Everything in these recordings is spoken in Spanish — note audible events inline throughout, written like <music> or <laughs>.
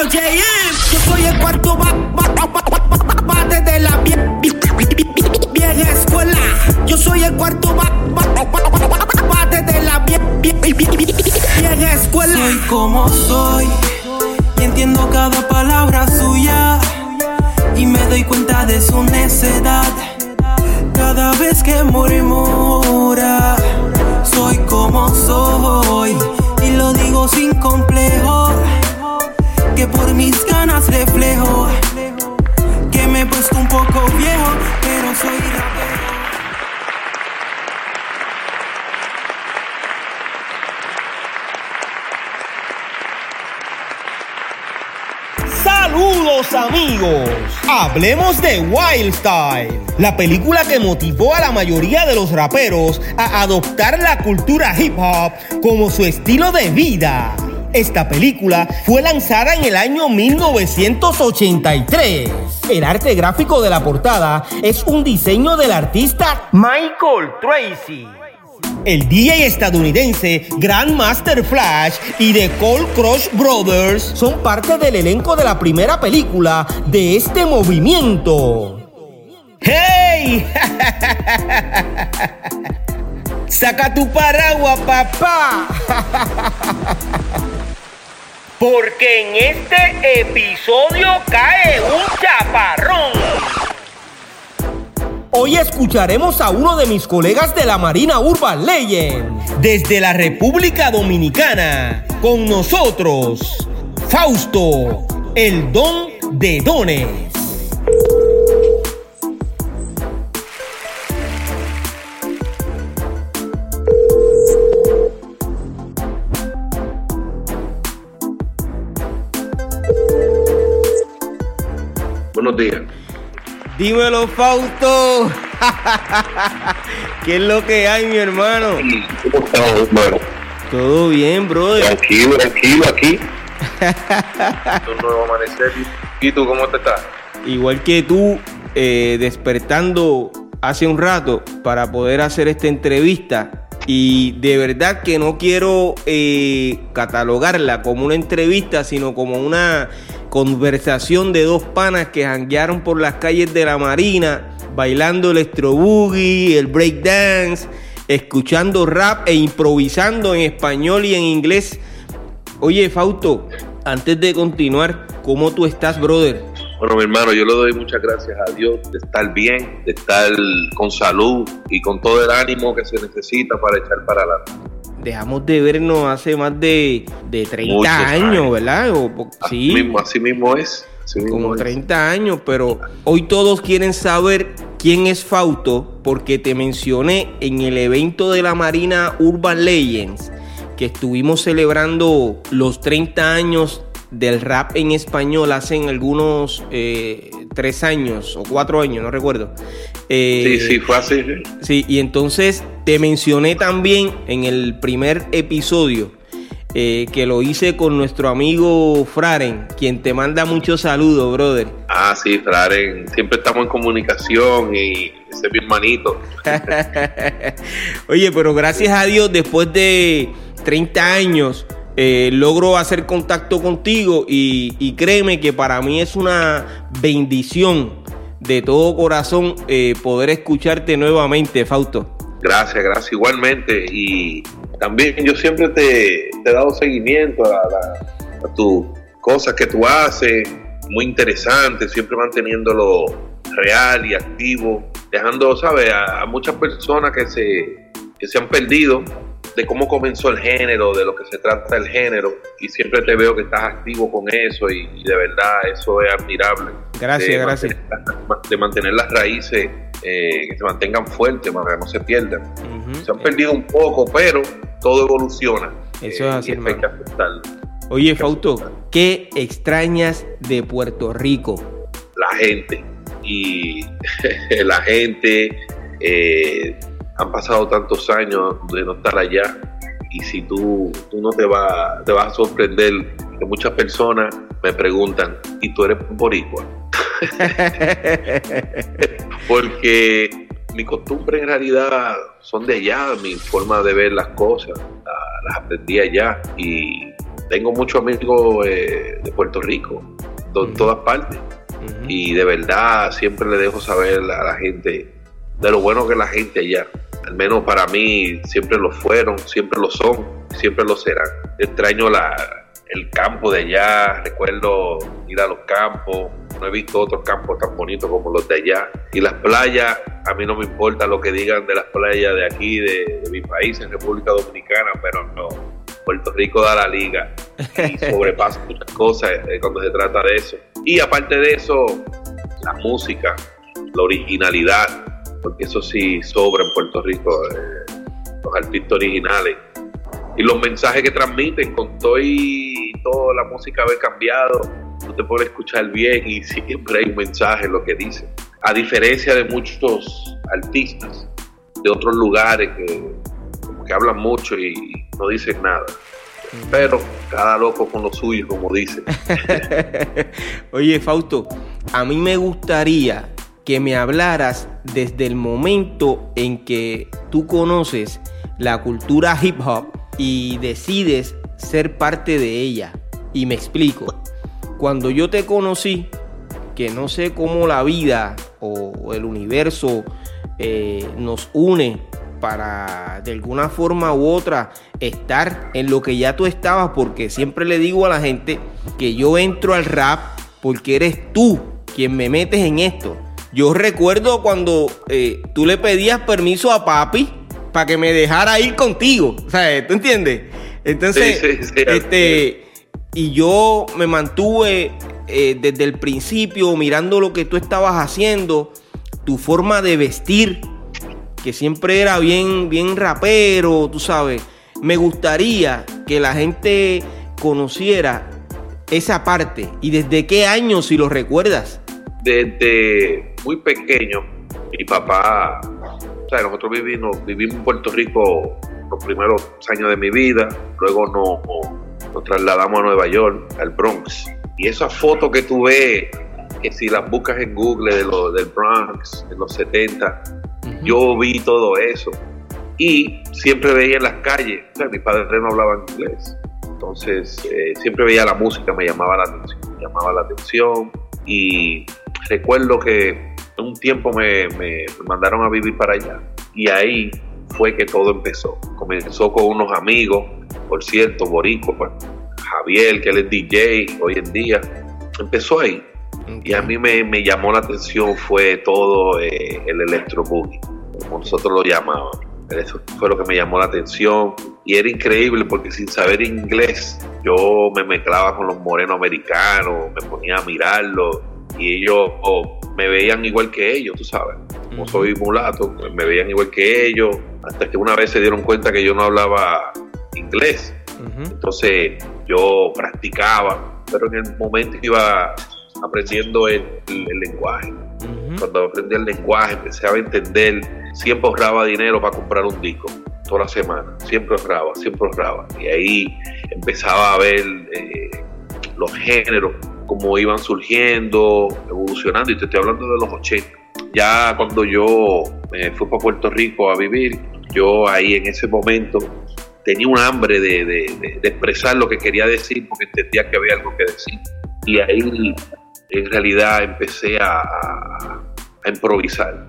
Yo soy el cuarto bate de la vieja escuela. Yo soy el cuarto bate de la vieja escuela. Soy como soy y entiendo cada palabra suya y me doy cuenta de su necedad cada vez que murmura. Soy como soy y lo digo sin complejo, que por mis ganas reflejo que me he puesto un poco viejo, pero soy rapero. Saludos amigos, hablemos de Wild Style, la película que motivó a la mayoría de los raperos a adoptar la cultura hip hop como su estilo de vida. Esta película fue lanzada en el año 1983. El arte gráfico de la portada es un diseño del artista Michael Tracy. El DJ estadounidense Grandmaster Flash y The Cold Crush Brothers son parte del elenco de la primera película de este movimiento. ¡Hey! <laughs> ¡Saca tu paraguas, papá! <laughs> Porque en este episodio cae un chaparrón. Hoy escucharemos a uno de mis colegas de la Marina Urban Legend, desde la República Dominicana. Con nosotros, Fausto, el don de dones. Buenos días. Dímelo, Fausto. <laughs> ¿Qué es lo que hay, mi hermano? ¿Cómo estás, hermano? Todo bien, brother. Tranquilo, tranquilo, aquí. <laughs> Un nuevo amanecer. ¿Y tú cómo te estás? Igual que tú, eh, despertando hace un rato para poder hacer esta entrevista. Y de verdad que no quiero eh, catalogarla como una entrevista, sino como una conversación de dos panas que janguearon por las calles de la Marina, bailando el electro boogie, el break dance, escuchando rap e improvisando en español y en inglés. Oye, Fausto, antes de continuar, ¿cómo tú estás, brother? Bueno, mi hermano, yo le doy muchas gracias a Dios de estar bien, de estar con salud y con todo el ánimo que se necesita para echar para adelante. Dejamos de vernos hace más de, de 30 Muchos años, años. ¿verdad? O Así, sí, mismo, así mismo es. así mismo como es. 30 años, pero hoy todos quieren saber quién es Fausto porque te mencioné en el evento de la Marina Urban Legends que estuvimos celebrando los 30 años del rap en español hace algunos eh, tres años o cuatro años, no recuerdo. Eh, Sí, sí, fue así. sí. Sí, y entonces te mencioné también en el primer episodio eh, que lo hice con nuestro amigo Fraren, quien te manda muchos saludos, brother. Ah, sí, Fraren. Siempre estamos en comunicación y ese es mi hermanito. <laughs> Oye, pero gracias a Dios, después de 30 años, eh, logro hacer contacto contigo y, y créeme que para mí es una bendición de todo corazón eh, poder escucharte nuevamente, Fausto. Gracias, gracias igualmente. Y también yo siempre te, he dado seguimiento a, tus cosas que tú haces, muy interesante, siempre manteniéndolo real y activo, dejando, ¿sabes?, a, muchas personas que se, que se han perdido de cómo comenzó el género, de lo que se trata el género, y siempre te veo que estás activo con eso y de verdad eso es admirable. Gracias, de gracias. mantener- de mantener las raíces eh, que se mantengan fuertes para que no se pierdan. Se han perdido un poco, pero todo evoluciona. Eso Eh, es así, y hay que aceptarlo. Oye, Fausto, ¿qué extrañas de Puerto Rico? La gente. Y <laughs> la gente. eh, han pasado tantos años de no estar allá. Y si tú, tú no te vas, te vas a sorprender que muchas personas me preguntan, ¿y tú eres boricua? <laughs> Porque mi costumbre en realidad son de allá, mi forma de ver las cosas, la- las aprendí allá y tengo muchos amigos eh, de Puerto Rico, de todas partes. Y de verdad siempre le dejo saber a la gente de lo bueno que la gente allá. Al menos para mí siempre lo fueron, siempre lo son, siempre lo serán. Extraño la, el campo de allá, recuerdo ir a los campos, no he visto otros campos tan bonitos como los de allá. Y las playas, a mí no me importa lo que digan de las playas de aquí, de, mi país, en República Dominicana, pero no. Puerto Rico da la liga y <laughs> sobrepasa muchas cosas eh, cuando se trata de eso. Y aparte de eso, la música, la originalidad, porque eso sí sobra en Puerto Rico, eh, los artistas originales. Y los mensajes que transmiten con todo y toda la música haber cambiado, tú te puedes escuchar bien y siempre hay un mensaje en lo que dice. A diferencia de muchos artistas de otros lugares que, que hablan mucho y no dicen nada. Pero cada loco con lo suyo, como dicen. <laughs> Oye, Fausto, a mí me gustaría que me hablaras desde el momento en que tú conoces la cultura hip hop y decides ser parte de ella. Y me explico. Cuando yo te conocí, que no sé cómo la vida o el universo eh, nos une para de alguna forma u otra estar en lo que ya tú estabas, porque siempre le digo a la gente que yo entro al rap porque eres tú quien me metes en esto. Yo recuerdo cuando eh, tú le pedías permiso a papi para que me dejara ir contigo. O sea, ¿tú entiendes? Entonces, este, y yo me mantuve eh, desde el principio mirando lo que tú estabas haciendo, tu forma de vestir, que siempre era bien, bien rapero, tú sabes. Me gustaría que la gente conociera esa parte y desde qué año, si lo recuerdas. Desde muy pequeño, mi papá, o sea, nosotros vivimos, vivimos en Puerto Rico los primeros años de mi vida, luego nos, nos trasladamos a Nueva York, al Bronx. Y esa foto que tú ves, que si las buscas en Google de lo, del Bronx, en los 70, yo vi todo eso. Y siempre veía en las calles, o sea, mi padre no hablaba inglés. Entonces, eh, siempre veía la música, me llamaba la atención, me llamaba la atención. Y recuerdo que un tiempo me, mandaron a vivir para allá. Y ahí fue que todo empezó. Comenzó con unos amigos, por cierto, Borico, pues, Javier, que él es DJ hoy en día. Empezó ahí. Y a mí me, llamó la atención fue todo eh, el electro boogie, como nosotros lo llamábamos. Eso fue lo que me llamó la atención. Y era increíble porque sin saber inglés, yo me mezclaba con los morenos americanos, me ponía a mirarlos y ellos oh, me veían igual que ellos, tú sabes. Como soy mulato, pues me veían igual que ellos, hasta que una vez se dieron cuenta que yo no hablaba inglés. Entonces yo practicaba, pero en el momento iba aprendiendo el, lenguaje. Cuando aprendí el lenguaje, empecé a entender, siempre ahorraba dinero para comprar un disco, toda la semana, siempre ahorraba, siempre ahorraba. Y ahí empezaba a ver eh, los géneros, cómo iban surgiendo, evolucionando, y te estoy hablando de los 80. Ya cuando yo me fui para Puerto Rico a vivir, yo ahí en ese momento tenía un hambre de, de, expresar lo que quería decir porque entendía que había algo que decir. Y ahí en realidad empecé a, improvisar.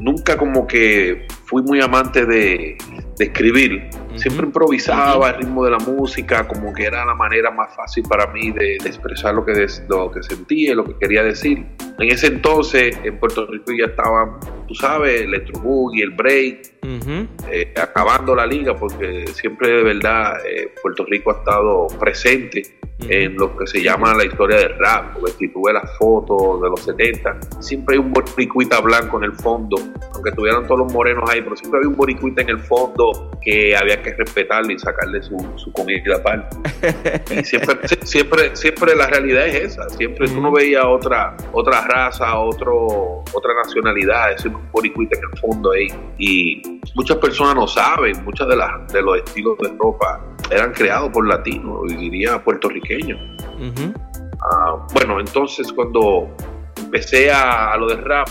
Nunca como que fui muy amante de, escribir. Siempre improvisaba al ritmo de la música, como que era la manera más fácil para mí de, expresar lo que, lo que sentía, lo que quería decir. En ese entonces en Puerto Rico ya estaba, tú sabes, el y el break, eh, acabando la liga, porque siempre de verdad eh, Puerto Rico ha estado presente en lo que se llama la historia del rap, porque si tú ves las fotos de los 70, siempre hay un boricuita blanco en el fondo, aunque tuvieran todos los morenos ahí, pero siempre había un boricuita en el fondo que había que respetarle y sacarle su, su comida aparte. y <laughs> siempre, siempre, siempre la realidad es esa, siempre tú no veías otra, otra raza, otro, otra nacionalidad, ese un boricuita en el fondo ahí. Y muchas personas no saben, muchos de, las, de los estilos de ropa eran creados por latinos, diría puertorriqueños. Ah, bueno, entonces cuando empecé a, lo de rap,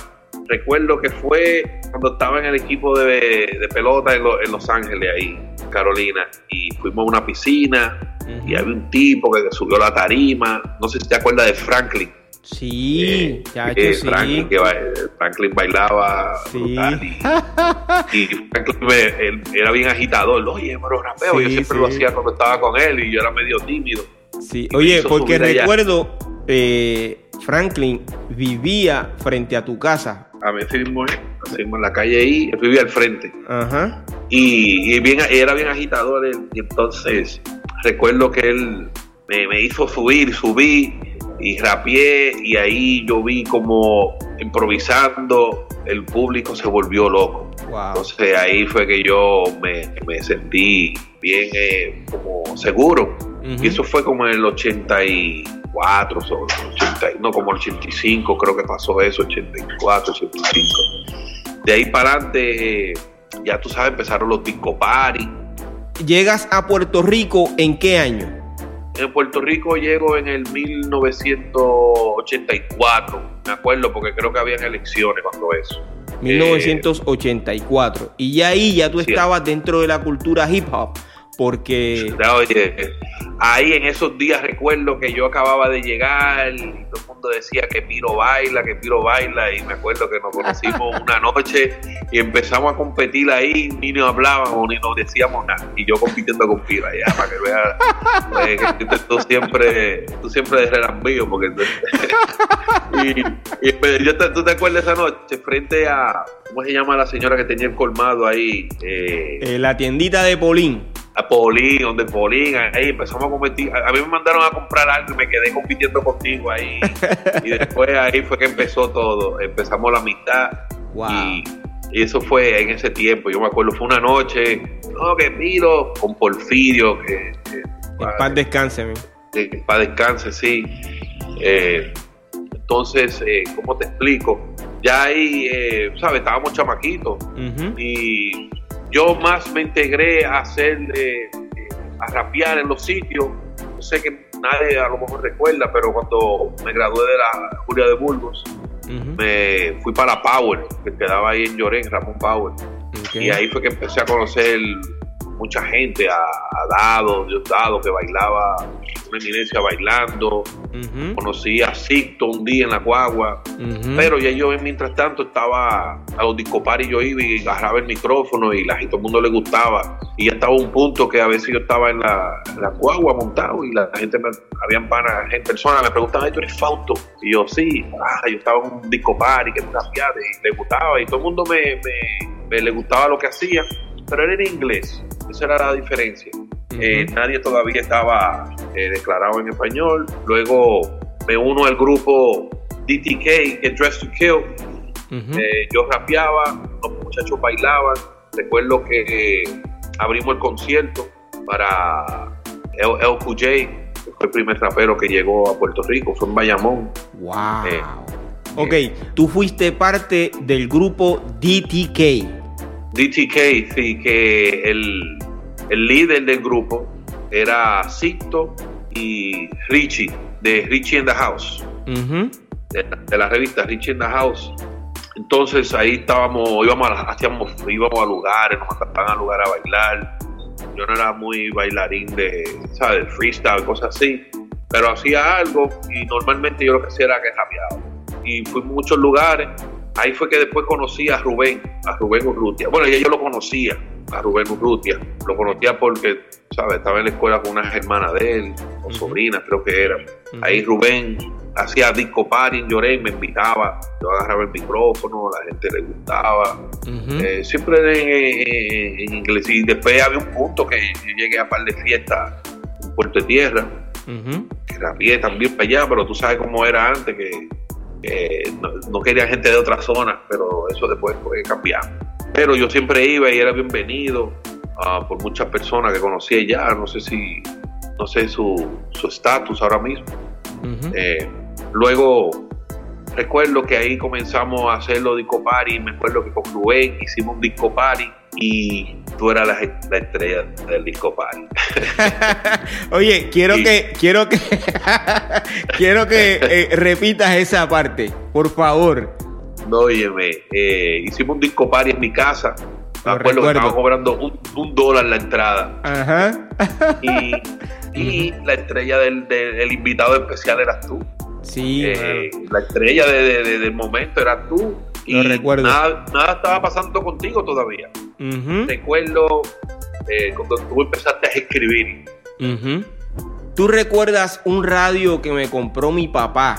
recuerdo que fue cuando estaba en el equipo de, de pelota en, lo- en Los Ángeles, ahí, Carolina, y fuimos a una piscina y había un tipo que subió la tarima. No sé si te acuerdas de Franklin. Sí, Eh, chacho, eh, sí. Franklin, que ba- Franklin bailaba Sí. brutal y, <laughs> y Franklin me- él era bien agitador. Oye, pero rapeo, Sí, yo siempre lo hacía cuando estaba con él y yo era medio tímido. Sí, Oye, porque recuerdo, eh, Franklin vivía frente a tu casa. A mí mismo, eh, en la calle ahí, vivía al frente. Ajá. y, y bien, era bien agitador él, y entonces recuerdo que él me, me hizo subir, subí y rapié y ahí yo vi como improvisando el público se volvió loco. Wow. Entonces ahí fue que yo me, me sentí bien eh, como seguro. Y eso fue como en el 84, sobre el 80, no, como el 85 creo que pasó eso, 84, 85. De ahí para adelante, eh, ya tú sabes, empezaron los disco party. ¿Llegas a Puerto Rico en qué año? En Puerto Rico llego en el 1984, me acuerdo, porque creo que habían elecciones cuando eso. 1984. Y ya ahí ya tú sí. estabas dentro de la cultura hip hop. Porque. Ya, Oye, ahí en esos días recuerdo que yo acababa de llegar y todo el mundo decía que Piro baila, que Piro baila y me acuerdo que nos conocimos <laughs> una noche y empezamos a competir ahí, ni nos hablábamos ni nos decíamos nada y yo compitiendo con Piro allá para que veas pues, que tú- siempre tú siempre de relambío porque entonces- <laughs> y, y, pues, yo te- tú te acuerdas esa noche frente a ¿cómo se llama la señora que tenía el colmado ahí? Eh, eh, la tiendita de Polín. A Polín, donde Polín, ahí empezamos a competir. A, a mí me mandaron a comprar algo y me quedé compitiendo contigo ahí. <laughs> y después ahí fue que empezó todo. Empezamos la Wow. y, y eso fue en ese tiempo. Yo me acuerdo, fue una noche, no, que pido con Porfirio, que, que, En paz descanse, que para descanse, sí. Eh, entonces, eh, ¿cómo te explico? Ya ahí, eh, ¿sabes? Estábamos chamaquitos Ujú. y yo más me integré a hacer, eh, eh, a rapear en los sitios. No sé que nadie a lo mejor recuerda, pero cuando me gradué de la Julia de Burgos, me fui para Power, que quedaba ahí en Llorén, Ramón Power. Y ahí fue que empecé a conocer mucha gente, a, a Dado, yo Dado, que bailaba, una eminencia bailando. Conocí a Sicto un día en la guagua. Pero ya yo, mientras tanto, estaba a los disco party, yo iba y agarraba el micrófono y la, y todo el mundo le gustaba. Y ya estaba un punto que a veces yo estaba en la, en la guagua montado y la gente, me, habían panas, gente, personas me preguntaban, "Ay, ¿tú eres Fausto? Y yo, sí, ah, yo estaba en un disco party que me rapeaba y le gustaba y todo el mundo me, me- me le gustaba lo que hacía, pero era en inglés, esa era la diferencia. Eh, nadie todavía estaba eh, declarado en español. Luego me uno al grupo DTK, Get Dressed to Kill. Eh, yo rapeaba, los muchachos bailaban. Recuerdo que abrimos el concierto para El, LQJ, que fue el primer rapero que llegó a Puerto Rico, fue en Bayamón. Wow. Ok, tú fuiste parte del grupo DTK. DTK, sí, que el, el líder del grupo era Sicto y Richie, de Richie in the House. De, de la revista Richie in the House. Entonces ahí estábamos, íbamos a, hacíamos, íbamos a lugares, nos mandaban a lugares a bailar. Yo no era muy bailarín de, ¿sabes? Freestyle, cosas así. Pero hacía algo y normalmente yo lo que hacía era que rapeaba. Y fui a muchos lugares. Ahí fue que después conocí a Rubén, a Rubén Urrutia. Bueno, ya yo lo conocía, a Rubén Urrutia. Lo conocía porque, ¿sabes? Estaba en la escuela con unas hermanas de él, o Ujú. sobrinas creo que. Ujú. Ahí Rubén hacía disco party en Lloré, me invitaba, yo agarraba el micrófono, la gente le gustaba. Eh, siempre en, en- en inglés. Y después había un punto que yo llegué a par de fiestas en Puerto de Tierra, que rapié también para allá, pero tú sabes cómo era antes, que, no quería gente de otras zonas, pero eso después fue cambiando. Pero yo siempre iba y era bienvenido ah, por muchas personas que conocía ya, no sé si, no sé su su estatus ahora mismo. Eh, luego recuerdo que ahí comenzamos a hacer los disco party. Me acuerdo que con Rubén hicimos un disco party y tú eras la, la estrella del disco party. <laughs> Oye, quiero Sí. que, quiero que, <laughs> quiero que eh, repitas esa parte, por favor. Óyeme, eh, hicimos un disco party en mi casa. Me acuerdo que recuerdo. estaban cobrando un, un dólar la entrada. Ajá. Y, y <laughs> la estrella del, del- del invitado especial eras tú. Sí, Eh, la estrella de- de- de- del momento eras tú. Y Lo recuerdo. Nada, nada estaba pasando contigo todavía. Ujú, Recuerdo eh, cuando tú empezaste a escribir. ujú. ¿Tú recuerdas un radio que me compró mi papá?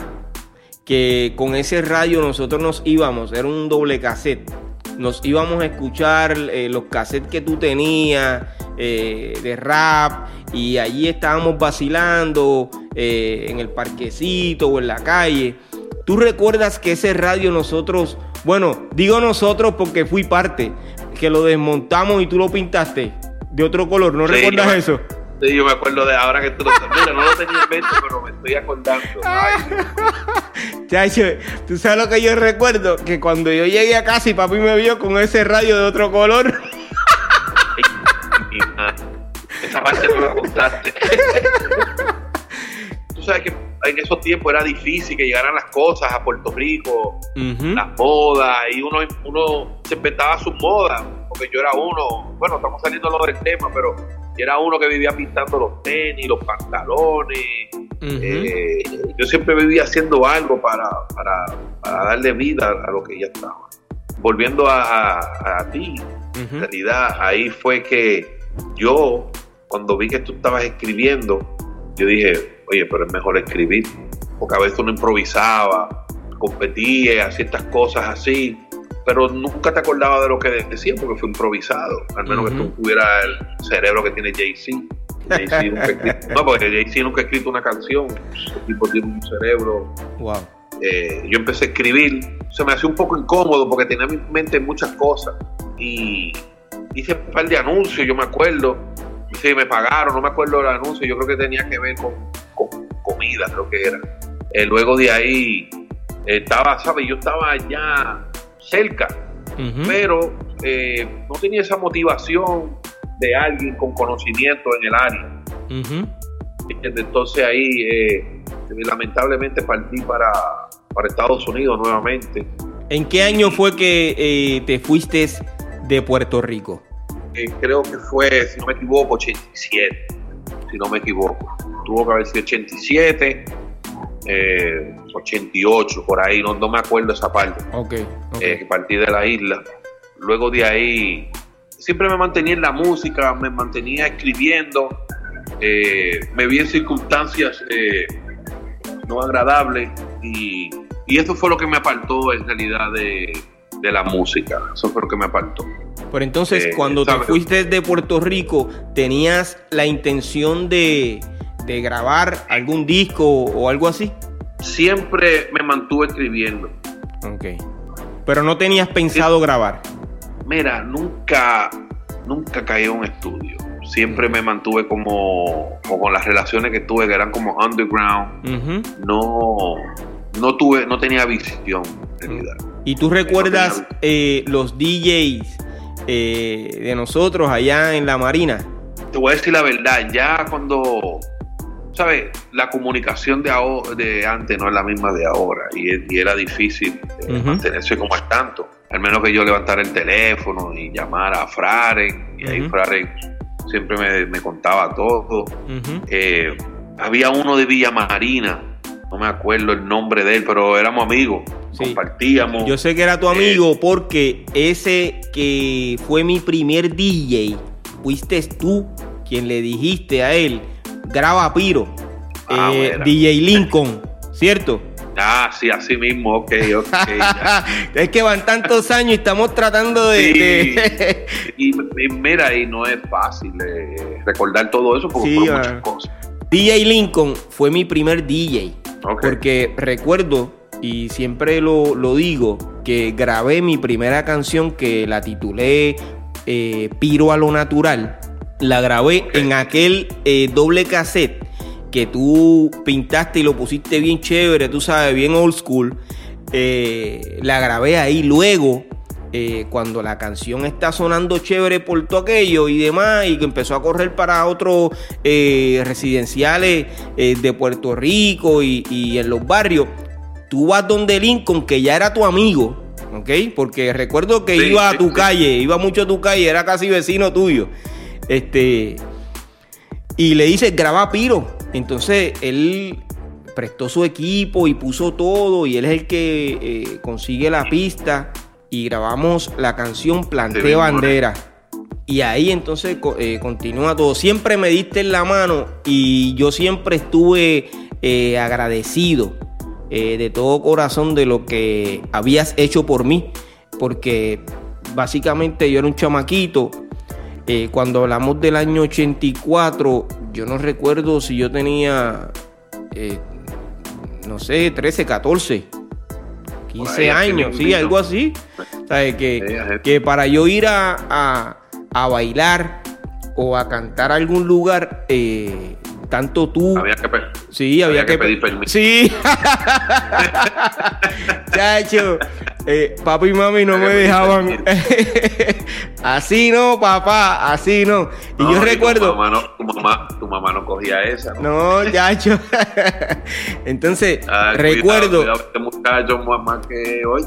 Que con ese radio nosotros nos íbamos, era un doble cassette. Nos íbamos a escuchar eh, los cassettes que tú tenías eh, de rap y allí estábamos vacilando eh, en el parquecito o en la calle. ¿Tú recuerdas que ese radio nosotros, bueno, digo nosotros porque fui parte, que lo desmontamos y tú lo pintaste de otro color? ¿No Sí, recuerdas yo eso? Sí, yo me acuerdo de ahora que tú lo Mira, no lo tenía en mente, pero me estoy acordando. Ay, Chacho, <laughs> tú sabes lo que yo recuerdo, que cuando yo llegué a casa y papi me vio con ese radio de otro color. Esa parte no la contaste. <laughs> Tú sabes que en esos tiempos era difícil que llegaran las cosas a Puerto Rico, Ujú, las modas, y uno, uno se inventaba sus modas, porque yo era uno, bueno, estamos saliendo lo del tema, pero yo era uno que vivía pintando los tenis, los pantalones, eh, yo siempre vivía haciendo algo para, para, para darle vida a lo que ya estaba. Volviendo a, a- a ti, en realidad ahí fue que yo, cuando vi que tú estabas escribiendo, yo dije, oye, pero es mejor escribir, porque a veces uno improvisaba, competía, hacía estas cosas así, pero nunca te acordaba de lo que decía porque fue improvisado, al menos que tú tuvieras el cerebro que tiene Jay-Z. <laughs> No, porque Jay-Z nunca ha escrito una canción, el tipo tiene un cerebro Wow. eh, yo empecé a escribir, se me hacía un poco incómodo porque tenía en mi mente muchas cosas y hice un par de anuncios, yo me acuerdo, sí, me pagaron, no me acuerdo del anuncio, yo creo que tenía que ver con, con comida, creo que era. Eh, luego de ahí eh, estaba, ¿sabes? Yo estaba ya cerca, pero eh, no tenía esa motivación de alguien con conocimiento en el área. Entonces ahí eh, lamentablemente partí para, para Estados Unidos nuevamente. ¿En qué año fue que eh, te fuiste de Puerto Rico? Eh, creo que fue, si no me equivoco, 87. Si no me equivoco. Tuvo que haber sido 87, eh, 88, por ahí, no, no me acuerdo esa parte. Ok. ok. eh, que partí de la isla. Luego de ahí, siempre me mantenía en la música, me mantenía escribiendo, eh, me vi en circunstancias eh, no agradables y, y eso fue lo que me apartó en realidad de, de la música. Eso fue lo que me apartó. Pero entonces, cuando te fuiste de Puerto Rico, ¿tenías la intención de, de grabar algún disco o algo así? Siempre me mantuve escribiendo. Ok. Pero no tenías pensado grabar. Mira, nunca, nunca caí en un estudio. Siempre me mantuve como, como con las relaciones que tuve, que eran como underground. No, no tuve, no tenía visión en realidad. ¿Y tú recuerdas eh, los DJs eh, de nosotros allá en la Marina? Te voy a decir la verdad, ya cuando, ¿sabes? La comunicación de, de antes no es la misma de ahora y, y era difícil eh, mantenerse como al tanto. Al menos que yo levantara el teléfono y llamara a Fraren y ahí Ujú. Fraren siempre me, me contaba todo. Eh, había uno de Villa Marina, no me acuerdo el nombre de él, pero éramos amigos, Sí. compartíamos. Yo sé que era tu Eh, amigo porque ese que fue mi primer DJ, fuiste tú quien le dijiste a él, graba Piro, Ah, eh. DJ Lincoln, ¿cierto? Ah, sí, así mismo, ok, ok. <laughs> es que van tantos años y estamos tratando de... Sí. de- y, y mira, y no es fácil eh, recordar todo eso porque Sí, fueron ah. muchas cosas. DJ Lincoln fue mi primer DJ. Porque recuerdo, y siempre lo, lo digo, que grabé mi primera canción que la titulé eh, Piro a lo Natural. La grabé en aquel eh, doble cassette que tú pintaste y lo pusiste bien chévere, tú sabes, bien old school. Eh, la grabé ahí luego. eh, cuando la canción está sonando chévere por todo aquello y demás, y que empezó a correr para otros residenciales de Puerto Rico y, y en los barrios, tú vas donde Lincoln, que ya era tu amigo, ¿ok? Porque recuerdo que Sí, iba a tu sí. calle, iba mucho a tu calle, era casi vecino tuyo. Este, y le dice, graba Piro. Entonces él prestó su equipo y puso todo y él es el que eh, consigue la pista y grabamos la canción Planté Sí, Bandera. Y ahí entonces eh, continúa todo. Siempre me diste en la mano y yo siempre estuve eh, agradecido de todo corazón de lo que habías hecho por mí. Porque básicamente yo era un chamaquito. Eh, cuando hablamos del año 84, yo no recuerdo si yo tenía, eh, no sé, 13, 14, 15 ahí, así años, sí, algo así. ¿Sabes? Que, Sí, ajá. que para yo ir a, a- a bailar o a cantar a algún lugar, eh, tanto tú... Había que pe- Sí, había, Había que pe- pedir permiso. Sí. <laughs> Chacho, eh, papi y mami no me pedir dejaban. <laughs> así no, papá, así no. Y No, yo Tu recuerdo. mamá, no, tu, mamá, tu mamá no cogía esa, ¿no? No, <laughs> chacho. <laughs> Entonces, Ah, recuerdo. Este muchacho más más que hoy.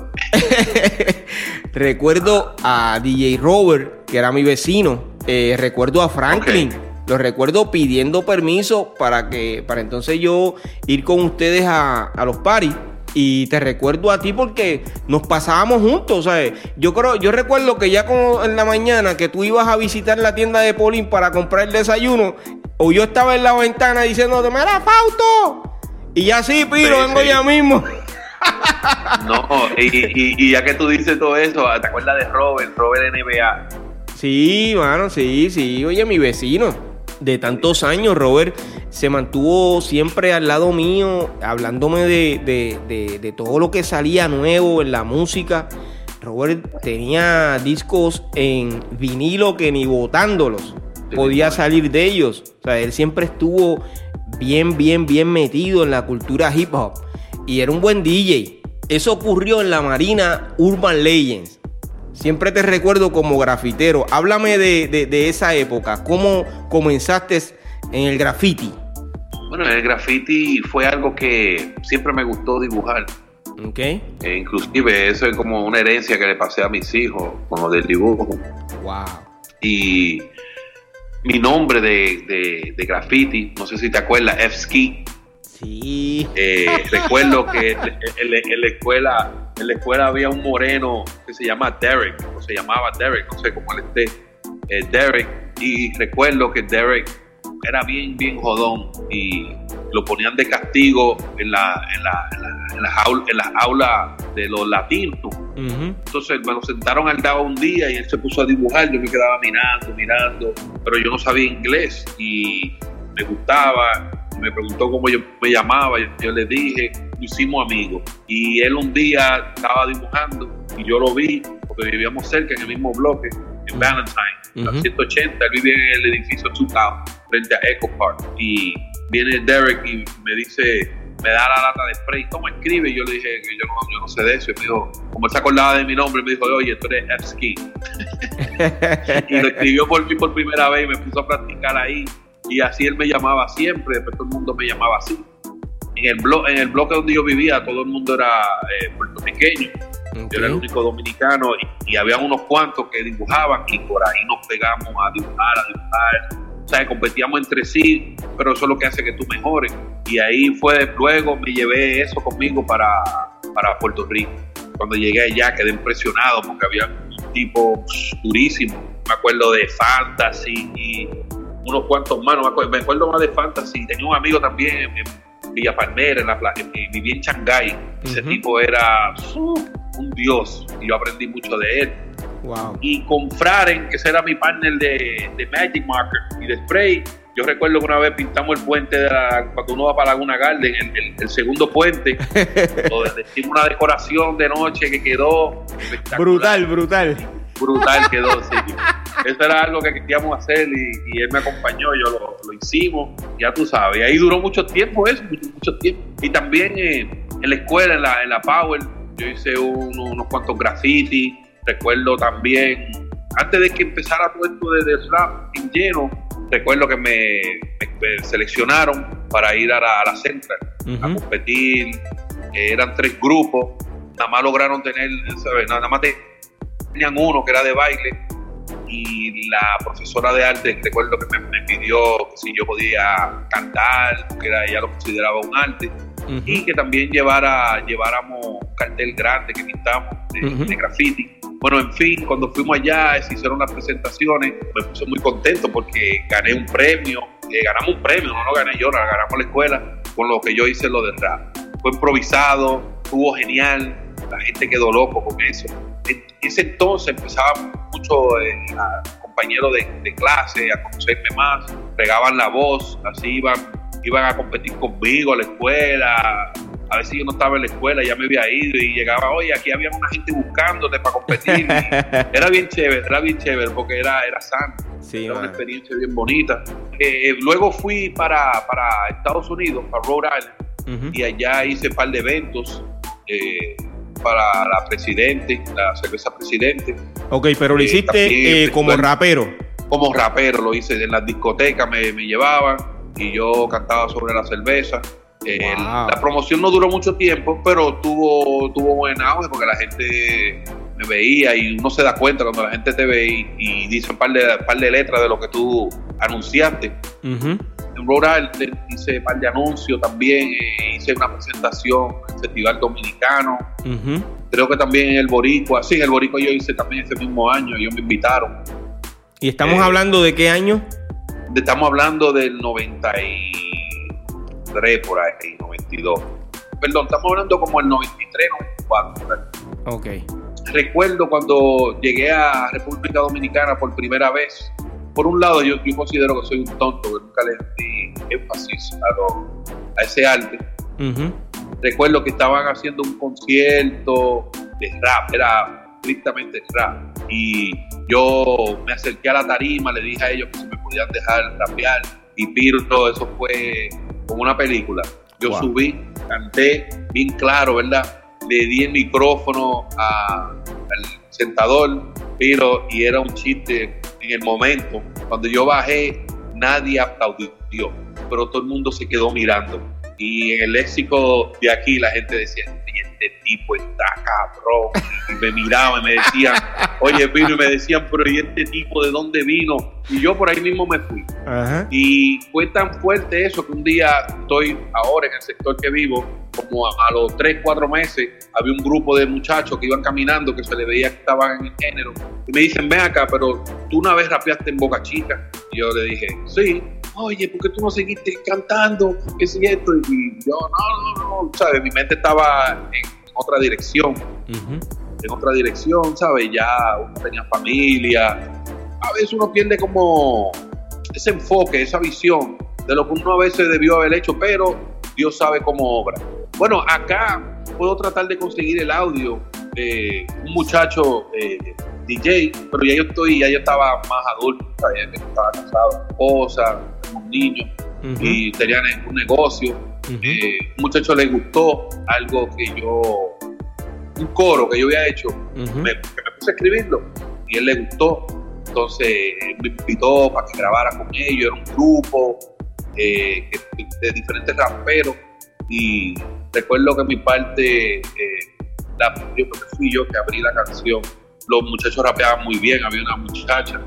recuerdo a DJ Robert, que era mi vecino. Eh, recuerdo a Franklin. Ok. Lo recuerdo pidiendo permiso para que para entonces yo ir con ustedes a, a los paris. Y te recuerdo a ti porque nos pasábamos juntos, ¿sabes? Yo creo, yo recuerdo que ya como en la mañana que tú ibas a visitar la tienda de Polín para comprar el desayuno, o yo estaba en la ventana diciendo, mira, Fausto. Y ya sí, Piro, Sí, vengo sí. ya mismo. <laughs> No, y, y- y ya que tú dices todo eso, ¿te acuerdas de Robert? Robert NBA. Sí, mano, sí, sí. Oye, mi vecino de tantos años, Robert, se mantuvo siempre al lado mío, hablándome de, de- de- de todo lo que salía nuevo en la música. Robert tenía discos en vinilo que ni botándolos podía salir de ellos. O sea, él siempre estuvo bien, bien, bien metido en la cultura hip hop. Y era un buen DJ. Eso ocurrió en la Marina Urban Legends. Siempre te recuerdo como grafitero. Háblame de, de- de esa época. ¿Cómo comenzaste en el graffiti? Bueno, el graffiti fue algo que siempre me gustó dibujar. ¿Ok? E inclusive eso es como una herencia que le pasé a mis hijos con lo del dibujo. Wow. Y mi nombre de, de, de graffiti, no sé si te acuerdas, F-Ski. Sí. Eh, <laughs> recuerdo que en, en- en la escuela en la escuela había un moreno que se llama Derek, o se llamaba Derek, no sé cómo él esté, eh, Derek, y recuerdo que Derek era bien, bien jodón y lo ponían de castigo en la, en la, en la, en las aul- en las aulas de los latinos. Entonces me lo sentaron al lado un día y él se puso a dibujar, yo me quedaba mirando, mirando, pero yo no sabía inglés y me gustaba, me preguntó cómo yo me llamaba, yo, yo le dije, hicimos amigos. Y él un día estaba dibujando y yo lo vi, porque vivíamos cerca en el mismo bloque, en Valentine, la Ujú. 180, él vivía en el edificio 2000, frente a Echo Park. Y viene Derek y me dice, me da la lata de spray, ¿cómo escribe? Y yo le dije que yo no, yo no sé de eso. Y me dijo, como él se acordaba de mi nombre, me dijo, oye, tú eres F-Ski. <laughs> y lo escribió por mí por primera vez y me puso a practicar ahí. Y así él me llamaba siempre, después todo el mundo me llamaba así. En el, blo en el bloque donde yo vivía, todo el mundo era eh, puertorriqueño. Yo era el único dominicano y, y había unos cuantos que dibujaban y por ahí nos pegamos a dibujar, a dibujar. Sea, competíamos entre sí, pero eso es lo que hace que tú mejores. Y ahí fue, luego me llevé eso conmigo para, para Puerto Rico. Cuando llegué allá quedé impresionado porque había un tipo durísimo. Me acuerdo de Fantasy y unos cuantos más, no me acuerdo, me acuerdo más de Fantasy. Tenía un amigo también en, en Villa Palmera, en la playa, vivía en Shanghái. Ese Ujú. tipo era uh, un dios y yo aprendí mucho de él. Wow. Y con Fraren, que ese era mi partner de, de Magic Marker y de Spray, yo recuerdo que una vez pintamos el puente de la, cuando uno va para Laguna Garden, el, el- el segundo puente, <laughs> donde hicimos una decoración de noche que quedó. Brutal, brutal. Brutal quedó, sí. Eso era algo que queríamos hacer y, y él me acompañó, yo lo, lo hicimos, ya tú sabes. Y ahí duró mucho tiempo eso, mucho, mucho tiempo. Y también eh, en la escuela, en la, en la Power, yo hice uno- unos cuantos graffiti. Recuerdo también, antes de que empezara todo esto de, de rap en lleno, recuerdo que me, me- me seleccionaron para ir a la, a la Central a competir. Eh, eran tres grupos nada más lograron tener, ¿sabes? nada más tenían uno que era de baile y la profesora de arte, recuerdo que me, pidió si yo podía cantar, porque era, ella lo consideraba un arte, y que también llevara, lleváramos un cartel grande que pintamos de, graffiti. Bueno, en fin, cuando fuimos allá, se hicieron las presentaciones, me puse muy contento porque gané un premio, eh, ganamos un premio, no lo gané yo, lo ganamos la escuela, con lo que yo hice lo del rap. Fue improvisado, estuvo genial, la gente quedó loco con eso. En ese entonces empezaba mucho eh, compañeros de, clase a conocerme más, pegaban la voz, así iban, iban a competir conmigo a la escuela. A veces yo no estaba en la escuela, ya me había ido y llegaba, oye, aquí había una gente buscándote para competir. <laughs> era bien chévere, era bien chévere porque era, era sano. era una experiencia bien bonita. Eh, luego fui para, para Estados Unidos, para Rhode Island, y allá hice un par de eventos. Eh, para la Presidente, la cerveza Presidente. Ok, pero lo eh, hiciste eh, como rapero. Como rapero, lo hice en las discotecas, me, llevaban y yo cantaba sobre la cerveza. Eh, la promoción no duró mucho tiempo, pero tuvo, tuvo buen auge porque la gente me veía y uno se da cuenta cuando la gente te ve y, dice un par de, par de letras de lo que tú anunciaste. En Rhode hice un par de anuncios también, hice una presentación en el Festival Dominicano. Creo que también en el Boricua, sí, en el Boricua yo hice también ese mismo año, ellos me invitaron. ¿Y estamos eh, hablando de qué año? Estamos hablando del 93 por ahí, 92. Perdón, estamos hablando como el 93, 94. Ok. Recuerdo cuando llegué a República Dominicana por primera vez. Por un lado, yo, considero que soy un tonto, que nunca le di énfasis a, a ese arte. Recuerdo que estaban haciendo un concierto de rap, era estrictamente rap. Y yo me acerqué a la tarima, le dije a ellos que si me podían dejar rapear. Y Pirro, eso fue como una película. Yo subí, canté bien claro, ¿verdad? Le di el micrófono al sentador, Piro, y era un chiste en el momento. Cuando yo bajé, nadie aplaudió, pero todo el mundo se quedó mirando. Y en el léxico de aquí la gente decía, este tipo está cabrón. Y me miraban y me decían, oye, vino, y me decían, pero ¿y este tipo de dónde vino? Y yo por ahí mismo me fui. Y fue tan fuerte eso que un día estoy ahora en el sector que vivo, como a, los 3, 4 meses, había un grupo de muchachos que iban caminando, que se le veía que estaban en el género. Y me dicen, ven acá, pero tú una vez rapeaste en Boca Chica. Y yo le dije, sí oye, ¿por qué tú no seguiste cantando? ¿Qué es esto? Y yo, no, no, no, ¿sabes? Mi mente estaba en otra dirección, en otra dirección, ¿sabes? Ya uno tenía familia. A veces uno pierde como ese enfoque, esa visión de lo que uno a veces debió haber hecho, pero Dios sabe cómo obra. Bueno, acá puedo tratar de conseguir el audio de un muchacho eh, DJ, pero ya yo estoy, ya yo estaba más adulto, estaba casado, esposa, un niño y tenían un negocio. Eh, un muchacho le gustó algo que yo, un coro que yo había hecho, me, que me puse a escribirlo y él le gustó. Entonces me invitó para que grabara con ellos, era un grupo eh, de diferentes raperos y recuerdo que mi parte, eh, la, yo creo que fui yo que abrí la canción. Los muchachos rapeaban muy bien, había una muchacha,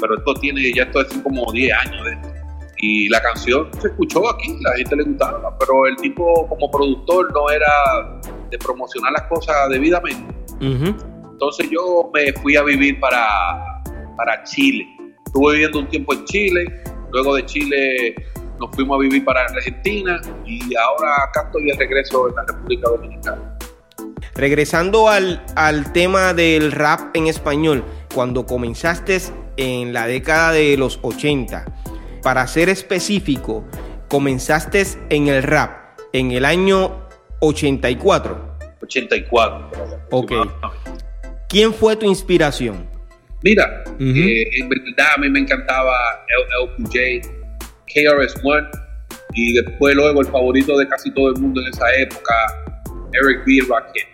pero esto tiene, ya esto es como 10 años de esto y la canción se escuchó aquí, la gente le gustaba, pero el tipo como productor no era de promocionar las cosas debidamente. Entonces yo me fui a vivir para, para Chile. Estuve viviendo un tiempo en Chile, luego de Chile nos fuimos a vivir para Argentina y ahora acá estoy de regreso en la República Dominicana. Regresando al, al tema del rap en español, cuando comenzaste en la década de los 80, para ser específico, comenzaste en el rap en el año 84. 84. Ok. ¿Quién fue tu inspiración? Mira, eh, en verdad a mí me encantaba LLQJ, KRS-One y después luego el favorito de casi todo el mundo en esa época, Eric B. Rakim.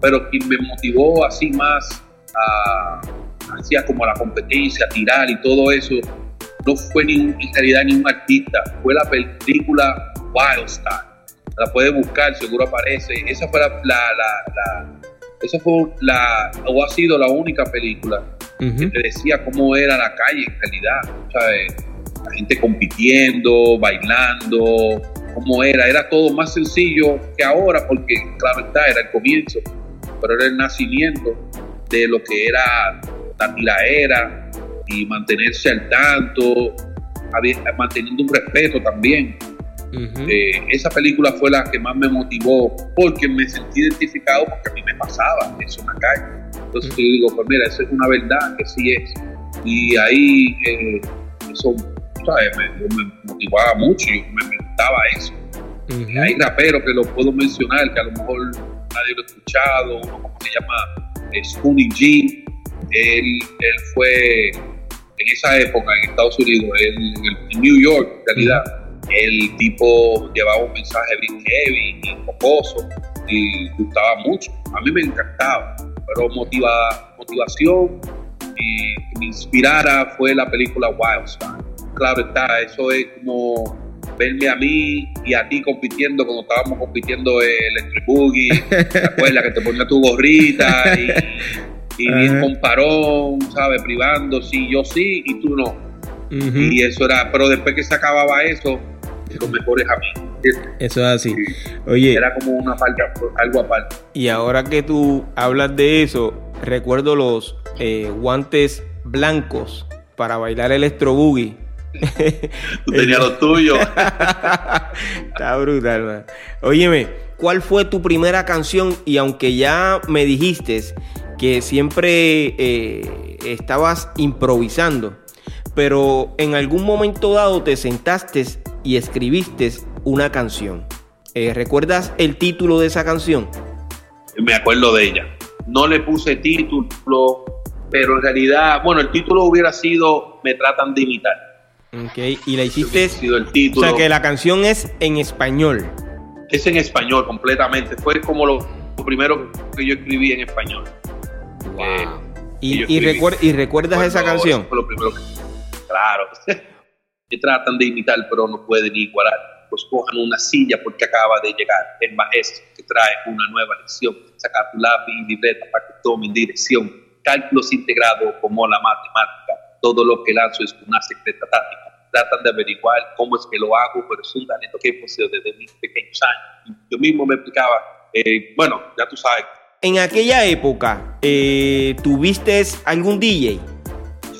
Pero quien me motivó así más a, hacía como la competencia, tirar y todo eso, no fue ni, en realidad ni un artista, fue la película Wild Star. la puedes buscar, seguro aparece. Esa fue la, la, la, esa fue la, o ha sido la única película que te decía cómo era la calle en realidad. ¿sabes? La gente compitiendo, bailando, cómo era. Era todo más sencillo que ahora, porque claro está, era el comienzo, pero era el nacimiento de lo que era la tiraera y mantenerse al tanto, manteniendo un respeto también. Eh, esa película fue la que más me motivó porque me sentí identificado porque a mí me pasaba eso en la calle. Entonces yo digo, pues mira, eso es una verdad que sí es. Y ahí eh, eso Me, motivaba mucho y me preguntaba eso. Hay raperos que lo puedo mencionar, que a lo mejor nadie lo ha escuchado, uno como se llama Spoonie G. Él, él fue en esa época en Estados Unidos, en New York en realidad el tipo llevaba un mensaje bien heavy y pocoso y gustaba mucho. A mí me encantaba, pero motiva, motivación y que me inspirara fue la película Wildstar. Claro está, eso es como verme a mí y a ti compitiendo cuando estábamos compitiendo el Electric Boogie, ¿te acuerdas? que te ponía tu gorrita y, y bien con parón, ¿sabes? Privando, sí, yo sí y tú no. Y eso era, pero después que se acababa eso, los mejores amigos. Eso es así. Oye. Era como una parte, algo aparte. Y ahora que tú hablas de eso, recuerdo los eh, guantes blancos para bailar electro boogie. Tú tenías los tuyos. <laughs> Está brutal, man. Óyeme, ¿cuál fue tu primera canción? Y aunque ya me dijiste que siempre eh, estabas improvisando, pero en algún momento dado te sentaste y escribiste una canción. Eh, ¿Recuerdas el título de esa canción? Me acuerdo de ella. No le puse título, pero en realidad, bueno, el título hubiera sido Me tratan de imitar. Ok, y la hiciste. Sido el título. O sea que la canción es en español. Es en español completamente. Fue como lo, primero que yo escribí en español. Wow. Eh, y, y, recuerdas esa canción? Fue lo primero que. Claro. <laughs> que tratan de imitar pero no pueden igualar. Pues cojan una silla porque acaba de llegar el maestro que trae una nueva lección. Saca tu lápiz y libreta para que tomen dirección. Cálculos integrados como la matemática. Todo lo que lanzo es una secreta táctica. Tratan de averiguar cómo es que lo hago, pero es un talento que he poseído desde mis pequeños años. Yo mismo me explicaba, eh, bueno, ya tú sabes. En aquella época, eh, ¿tuviste algún DJ?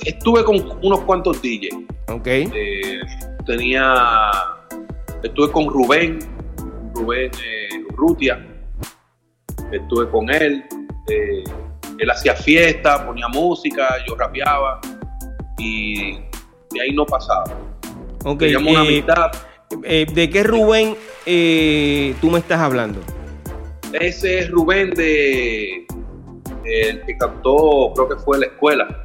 Estuve con unos cuantos DJs. Ok. Eh, tenía. Estuve con Rubén, Rubén eh, Rutia. Estuve con él. Él hacía fiesta, ponía música, yo rapeaba. Y de ahí no pasaba. Ok. Teníamos una mitad. ¿De qué Rubén tú me estás hablando? Ese es Rubén de. El que cantó, creo que fue la escuela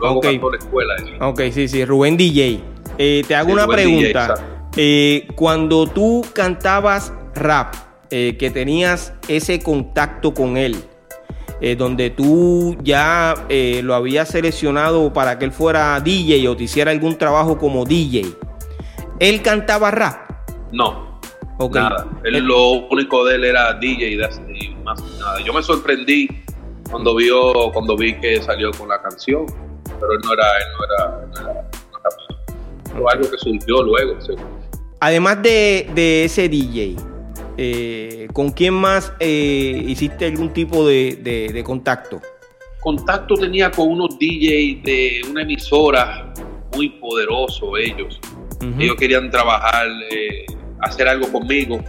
okay. escuela. Ok, sí, sí, Rubén DJ. Eh, te hago una pregunta. Eh, cuando tú cantabas rap, eh, que tenías ese contacto con él, donde tú ya lo habías seleccionado para que él fuera DJ o te hiciera algún trabajo como DJ, ¿él cantaba rap? No. Nada. lo único de él era DJ y más nada. Yo me sorprendí cuando vio, cuando vi que salió con la canción pero él no era, él no era, no era, Fue algo que surgió luego. Además de, ese DJ, eh, ¿con quién más eh, hiciste algún tipo de, contacto? Contacto tenía con unos DJs de una emisora muy poderoso ellos. Ellos querían trabajar, eh, hacer algo conmigo,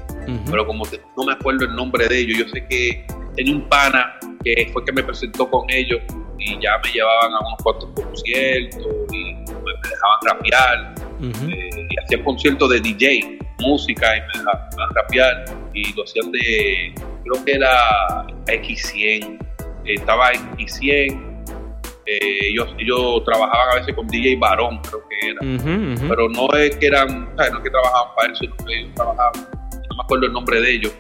pero como no me acuerdo el nombre de ellos, yo sé que tenía un pana que fue que me presentó con ellos y ya me llevaban a unos cuantos conciertos y me, dejaban rapear. Eh, y hacían conciertos de DJ, música y me dejaban, rapear. Y lo hacían de, creo que era X100, estaba X100. Eh, ellos, ellos trabajaban a veces con DJ Barón, creo que era. Pero no es que eran, no es que trabajaban para eso, sino que ellos trabajaban, no me acuerdo el nombre de ellos,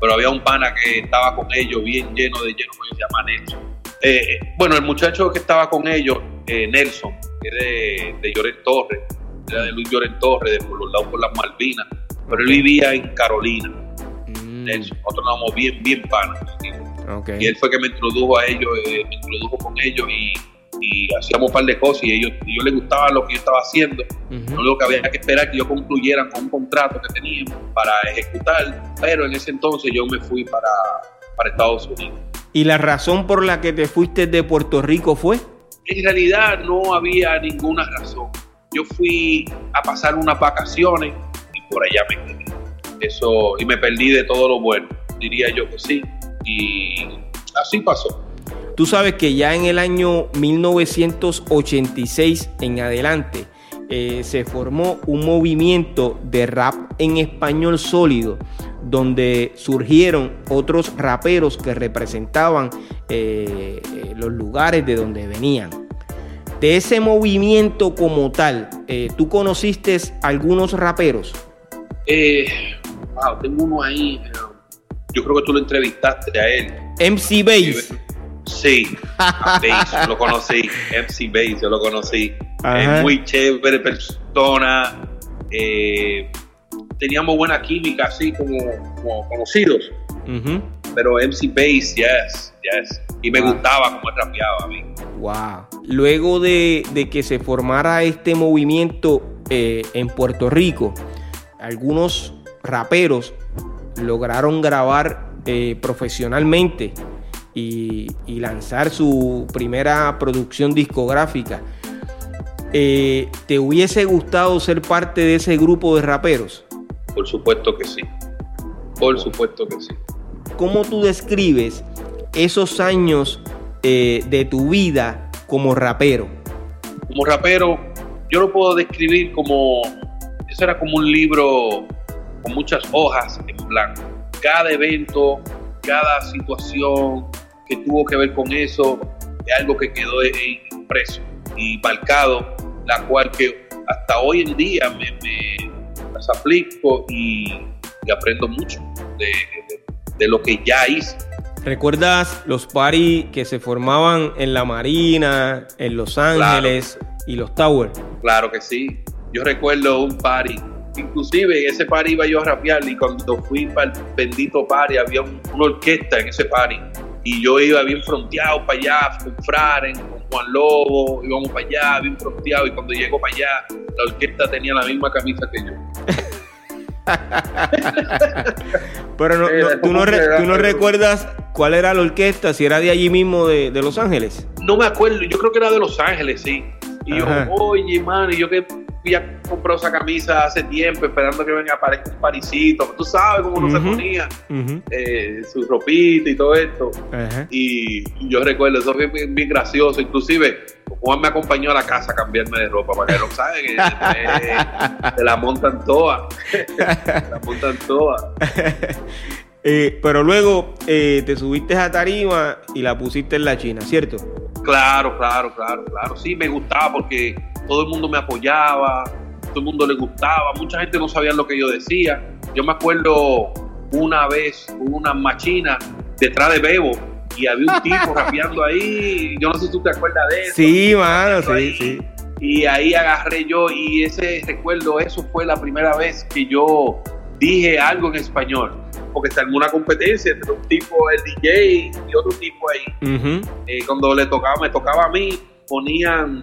pero había un pana que estaba con ellos bien lleno de lleno, que se llama Nelson eh, bueno, el muchacho que estaba con ellos, eh, Nelson, que es de, de Llorent era de Luis Llorent Torres, de por los lados por las Malvinas, pero él vivía en Carolina. Mm. Nelson. Nosotros nos vamos bien, bien panos. Ok. Y él fue que me introdujo a ellos, eh, me introdujo con ellos y, y hacíamos un par de cosas y ellos, y yo les gustaba lo que yo estaba haciendo. Ujú. Lo único que había que esperar que yo concluyera con un contrato que teníamos para ejecutar, pero en ese entonces yo me fui para, para Estados Unidos. ¿Y la razón por la que te fuiste de Puerto Rico fue? En realidad no había ninguna razón. Yo fui a pasar unas vacaciones y por allá me quedé. Eso, y me perdí de todo lo bueno, diría yo que sí. Y así pasó. Tú sabes que ya en el año 1986 en adelante eh, se formó un movimiento de rap en español sólido, donde surgieron otros raperos que representaban eh, eh, los lugares de donde venían. De ese movimiento como tal, eh, ¿tú conociste algunos raperos? Eh, wow, tengo uno ahí. yo creo que tú lo entrevistaste a él. MC Bass. Sí, a Bass, yo lo conocí. <laughs> MC Bass, yo lo conocí. Ajá. Es muy chévere persona. eh, teníamos buena química, así como, como conocidos. Ujú. Pero MC Bass, yes, yes. Y me Wow. gustaba cómo rapeaba a mí. Wow. Luego de, de que se formara este movimiento eh, en Puerto Rico, algunos raperos lograron grabar eh, profesionalmente y, y lanzar su primera producción discográfica. Eh, ¿Te hubiese gustado ser parte de ese grupo de raperos? Por supuesto que sí. Por supuesto que sí. ¿Cómo tú describes esos años eh, de tu vida como rapero? Como rapero, yo lo puedo describir como. Eso era como un libro con muchas hojas en blanco. Cada evento, cada situación que tuvo que ver con eso, es algo que quedó impreso y marcado, la cual que hasta hoy en día me, me aplico y, y aprendo mucho de- de lo que ya hice. ¿Recuerdas los paris que se formaban en la Marina, en Los Ángeles y los Towers? Claro que sí. Yo recuerdo un party. Inclusive en ese party iba yo a rapear y cuando fui para el bendito party había un- una orquesta en ese party. Y yo iba bien fronteado para allá con Fraren, con Juan Lobo, íbamos para allá bien fronteado y cuando llego para allá la orquesta tenía la misma camisa que yo. <laughs> Pero no- no- tú no recuerdas cuál era la orquesta, si era de allí mismo de, de Los Ángeles. No me acuerdo, yo creo que era de Los Ángeles, sí. Y Ajá. yo, oye, mano, y yo que había comprado esa camisa hace tiempo esperando que venga aparezca un parisito. Tú sabes cómo uno se ponía. Eh, su ropita y todo esto. Y yo recuerdo, eso fue bien, bien gracioso. Inclusive, Juan me acompañó a la casa a cambiarme de ropa, para que lo saben, que te la montan todas. <laughs> la montan todas. <laughs> Eh, pero luego eh, te subiste a tarima y la pusiste en la China, ¿cierto? Claro, claro, claro, claro. Sí, me gustaba porque todo el mundo me apoyaba, todo el mundo le gustaba, mucha gente no sabía lo que yo decía. Yo me acuerdo una vez, hubo una machina detrás de Bebo y había un tipo <laughs> rapeando ahí. Yo no sé si tú te acuerdas de eso. Sí, mano, sí, ahí. sí. Y ahí agarré yo y ese recuerdo, eso fue la primera vez que yo dije algo en español. Porque está en una competencia entre un tipo, el DJ y otro tipo ahí. Eh, cuando le tocaba, me tocaba a mí, ponían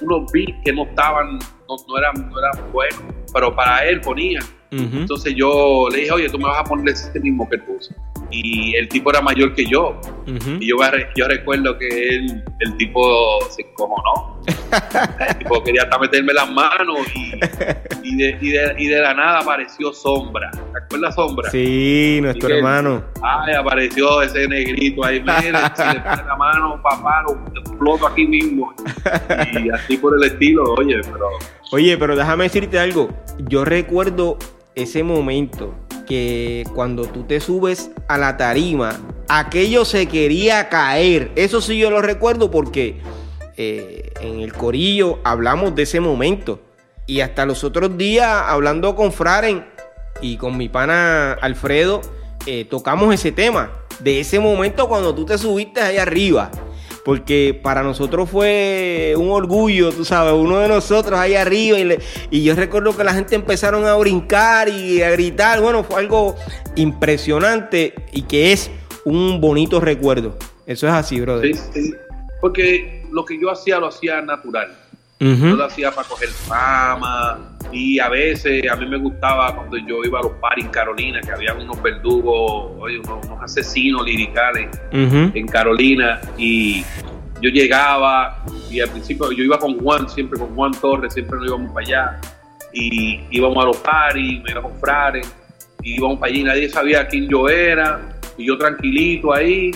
unos beats que no estaban, no, no eran, no eran buenos, pero para él ponían. Entonces yo le dije, oye, tú me vas a poner ese mismo que él puso. Y el tipo era mayor que yo. Y yo, yo recuerdo que él, el tipo se encojonó. El tipo quería hasta meterme las manos y, y, de, y, de, y de la nada apareció Sombra. ¿Te acuerdas Sombra? Sí, nuestro hermano. Ay, apareció ese negrito ahí. Mira, si le pone la mano, papá, lo exploto aquí mismo. Y así por el estilo, oye, pero Oye, pero déjame decirte algo. Yo recuerdo ese momento que cuando tú te subes a la tarima, aquello se quería caer. Eso sí yo lo recuerdo porque eh, en el corillo hablamos de ese momento. Y hasta los otros días, hablando con Fraren y con mi pana Alfredo, eh, tocamos ese tema. De ese momento cuando tú te subiste ahí arriba. Porque para nosotros fue un orgullo, tú sabes, uno de nosotros ahí arriba y, le- y yo recuerdo que la gente empezaron a brincar y a gritar, bueno, fue algo impresionante y que es un bonito recuerdo. Eso es así, brother. Sí, sí. Porque lo que yo hacía lo hacía natural. Yo lo hacía para coger fama y a veces a mí me gustaba cuando yo iba a los paris en Carolina, que había unos verdugos, oye, unos, unos asesinos liricales en Carolina y yo llegaba y al principio yo iba con Juan, siempre con Juan Torres, siempre nos íbamos para allá y íbamos a los paris, me iba con Frare y íbamos para allí, nadie sabía quién yo era y yo tranquilito ahí,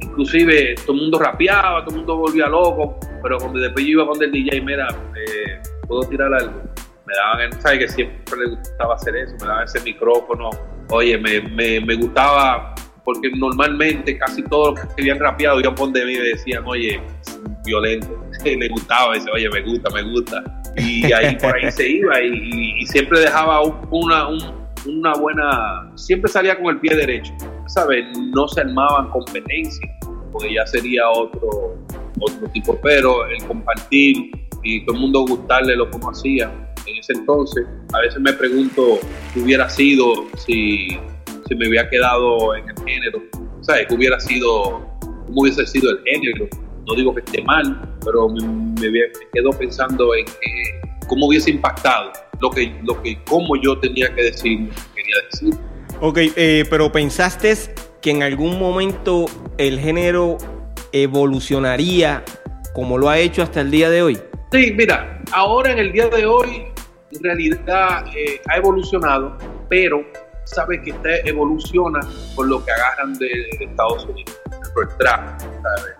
inclusive todo el mundo rapeaba, todo el mundo volvía loco, pero cuando después yo iba con el DJ, mira, eh, puedo tirar algo, me daban, sabes que siempre le gustaba hacer eso, me daban ese micrófono, oye, me, me, me gustaba porque normalmente casi todos los que habían rapeado iban por de mí y decían, oye, violento, <laughs> le gustaba, decía, oye, me gusta, me gusta, y ahí por ahí se iba y, y- y siempre dejaba un- una, un- una buena, siempre salía con el pie derecho, ¿sabes? No se armaban competencias, porque ya sería otro, otro tipo, pero el compartir y todo el mundo gustarle lo uno hacía en ese entonces, a veces me pregunto qué hubiera sido si, si me hubiera quedado en el género, ¿sabes? ¿Qué hubiera sido, cómo hubiese sido el género? No digo que esté mal, pero me, me, me quedo pensando en que, cómo hubiese impactado lo que, lo que, cómo yo tenía que decir, quería decir. Ok, eh, pero pensaste que en algún momento el género evolucionaría como lo ha hecho hasta el día de hoy. Sí, mira, ahora en el día de hoy, en realidad eh, ha evolucionado, pero sabe que está evoluciona por lo que agarran de, de Estados Unidos. Por ejemplo, el trap, ¿sabes?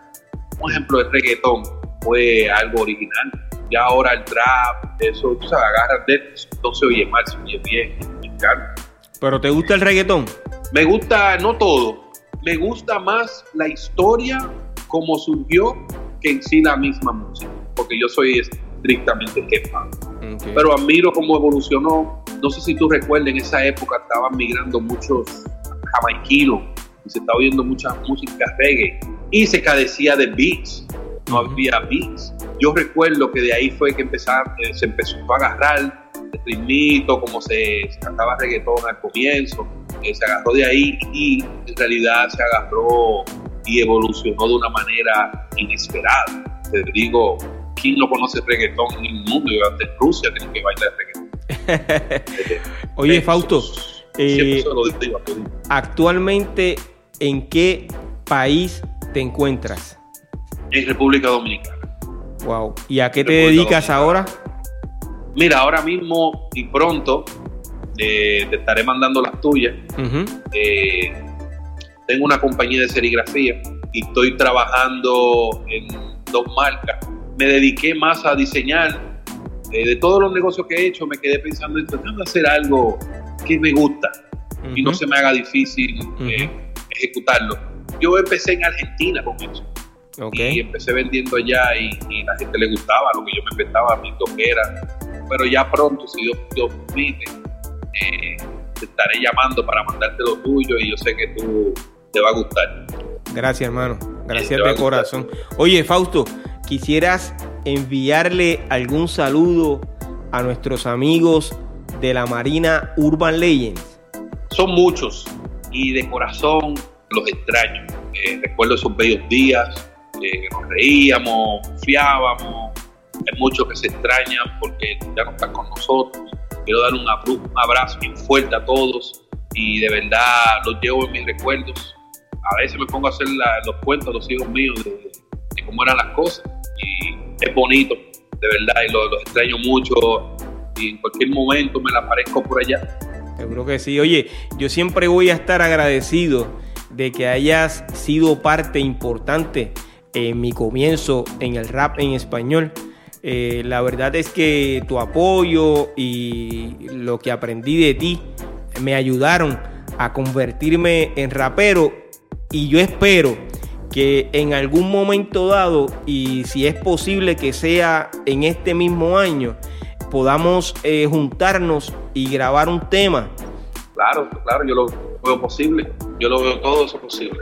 Un ejemplo, el reggaetón fue algo original. Ya ahora el trap, eso, tú sabes, agarran de no se oye mal, se oye bien, me encanta. ¿Pero te gusta el reggaetón? Me gusta, no todo, me gusta más la historia como surgió que en sí la misma música, porque yo soy estrictamente hip hop. Ok. Pero admiro cómo evolucionó. No sé si tú recuerdas, en esa época estaban migrando muchos jamaiquinos y se estaba oyendo mucha música reggae y se carecía de beats, no había beats. Yo recuerdo que de ahí fue que empezaron, eh, se empezó a agarrar el ritmito, como se, se cantaba reggaetón al comienzo, eh, se agarró de ahí y en realidad se agarró y evolucionó de una manera inesperada. Te digo, ¿quién no conoce reggaetón en el mundo? Y hasta en Rusia tienen que bailar reggaetón. <laughs> Oye, Eh, Fausto, eh, digo actualmente, ¿en qué país te encuentras? En República Dominicana. Wow. ¿Y a qué te República dedicas Dominicana. ahora? Mira, ahora mismo y pronto eh, te estaré mandando las tuyas. Eh, tengo una compañía de serigrafía y estoy trabajando en dos marcas. Me dediqué más a diseñar. Eh, de todos los negocios que he hecho, me quedé pensando en tratando de hacer algo que me gusta y no se me haga difícil eh, ejecutarlo. Yo empecé en Argentina con eso Ok. y empecé vendiendo allá y, y la gente le gustaba lo que yo me inventaba, mi toquera. Pero ya pronto, si Dios, Dios permite, eh, te estaré llamando para mandarte lo tuyo y yo sé que tú te va a gustar. Gracias, hermano. Gracias de corazón. Oye, Fausto, ¿quisieras enviarle algún saludo a nuestros amigos de la Marina Urban Legends? Son muchos y de corazón los extraño. Eh, recuerdo esos bellos días eh, nos reíamos, confiábamos. Hay muchos que se extrañan porque ya no están con nosotros. Quiero dar un abrazo bien fuerte a todos y de verdad los llevo en mis recuerdos. A veces me pongo a hacer la- los cuentos a los hijos míos de, de cómo eran las cosas y es bonito, de verdad, y los, los extraño mucho y en cualquier momento me la aparezco por allá. Seguro que sí. Oye, yo siempre voy a estar agradecido de que hayas sido parte importante en mi comienzo en el rap en español. Eh, la verdad es que tu apoyo y lo que aprendí de ti me ayudaron a convertirme en rapero y yo espero que en algún momento dado y si es posible que sea en este mismo año podamos eh, juntarnos y grabar un tema. Claro, claro, yo lo veo posible. Yo lo veo todo eso posible.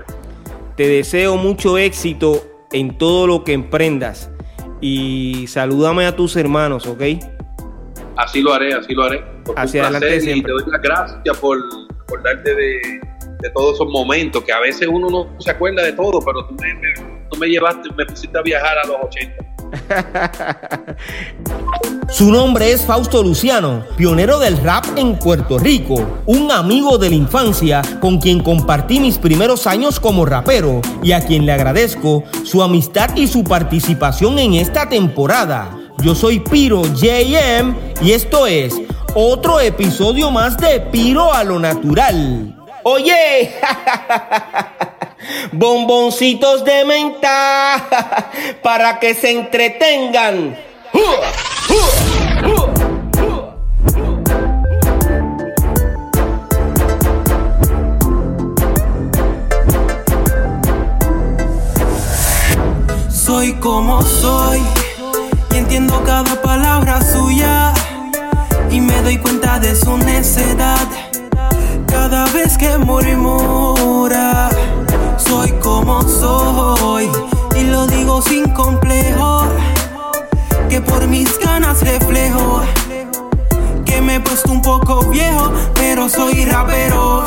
Te deseo mucho éxito en todo lo que emprendas. Y salúdame a tus hermanos, ¿ok? Así lo haré, así lo haré. Hacia adelante y te doy las gracias por, por darte de, de, todos esos momentos, que a veces uno no se acuerda de todo, pero tú me, tú me llevaste, me pusiste a viajar a los 80. <laughs> Su nombre es Fausto Luciano, pionero del rap en Puerto Rico, un amigo de la infancia con quien compartí mis primeros años como rapero y a quien le agradezco su amistad y su participación en esta temporada. Yo soy Piro JM y esto es otro episodio más de Piro a lo Natural. Oye, <laughs> bomboncitos de menta <laughs> para que se entretengan. Soy como soy y entiendo cada palabra suya y me doy cuenta de su necedad cada vez que murmura. Soy como soy y lo digo sin complejo que por mis ganas reflejo que me he puesto un poco viejo, pero soy rapero.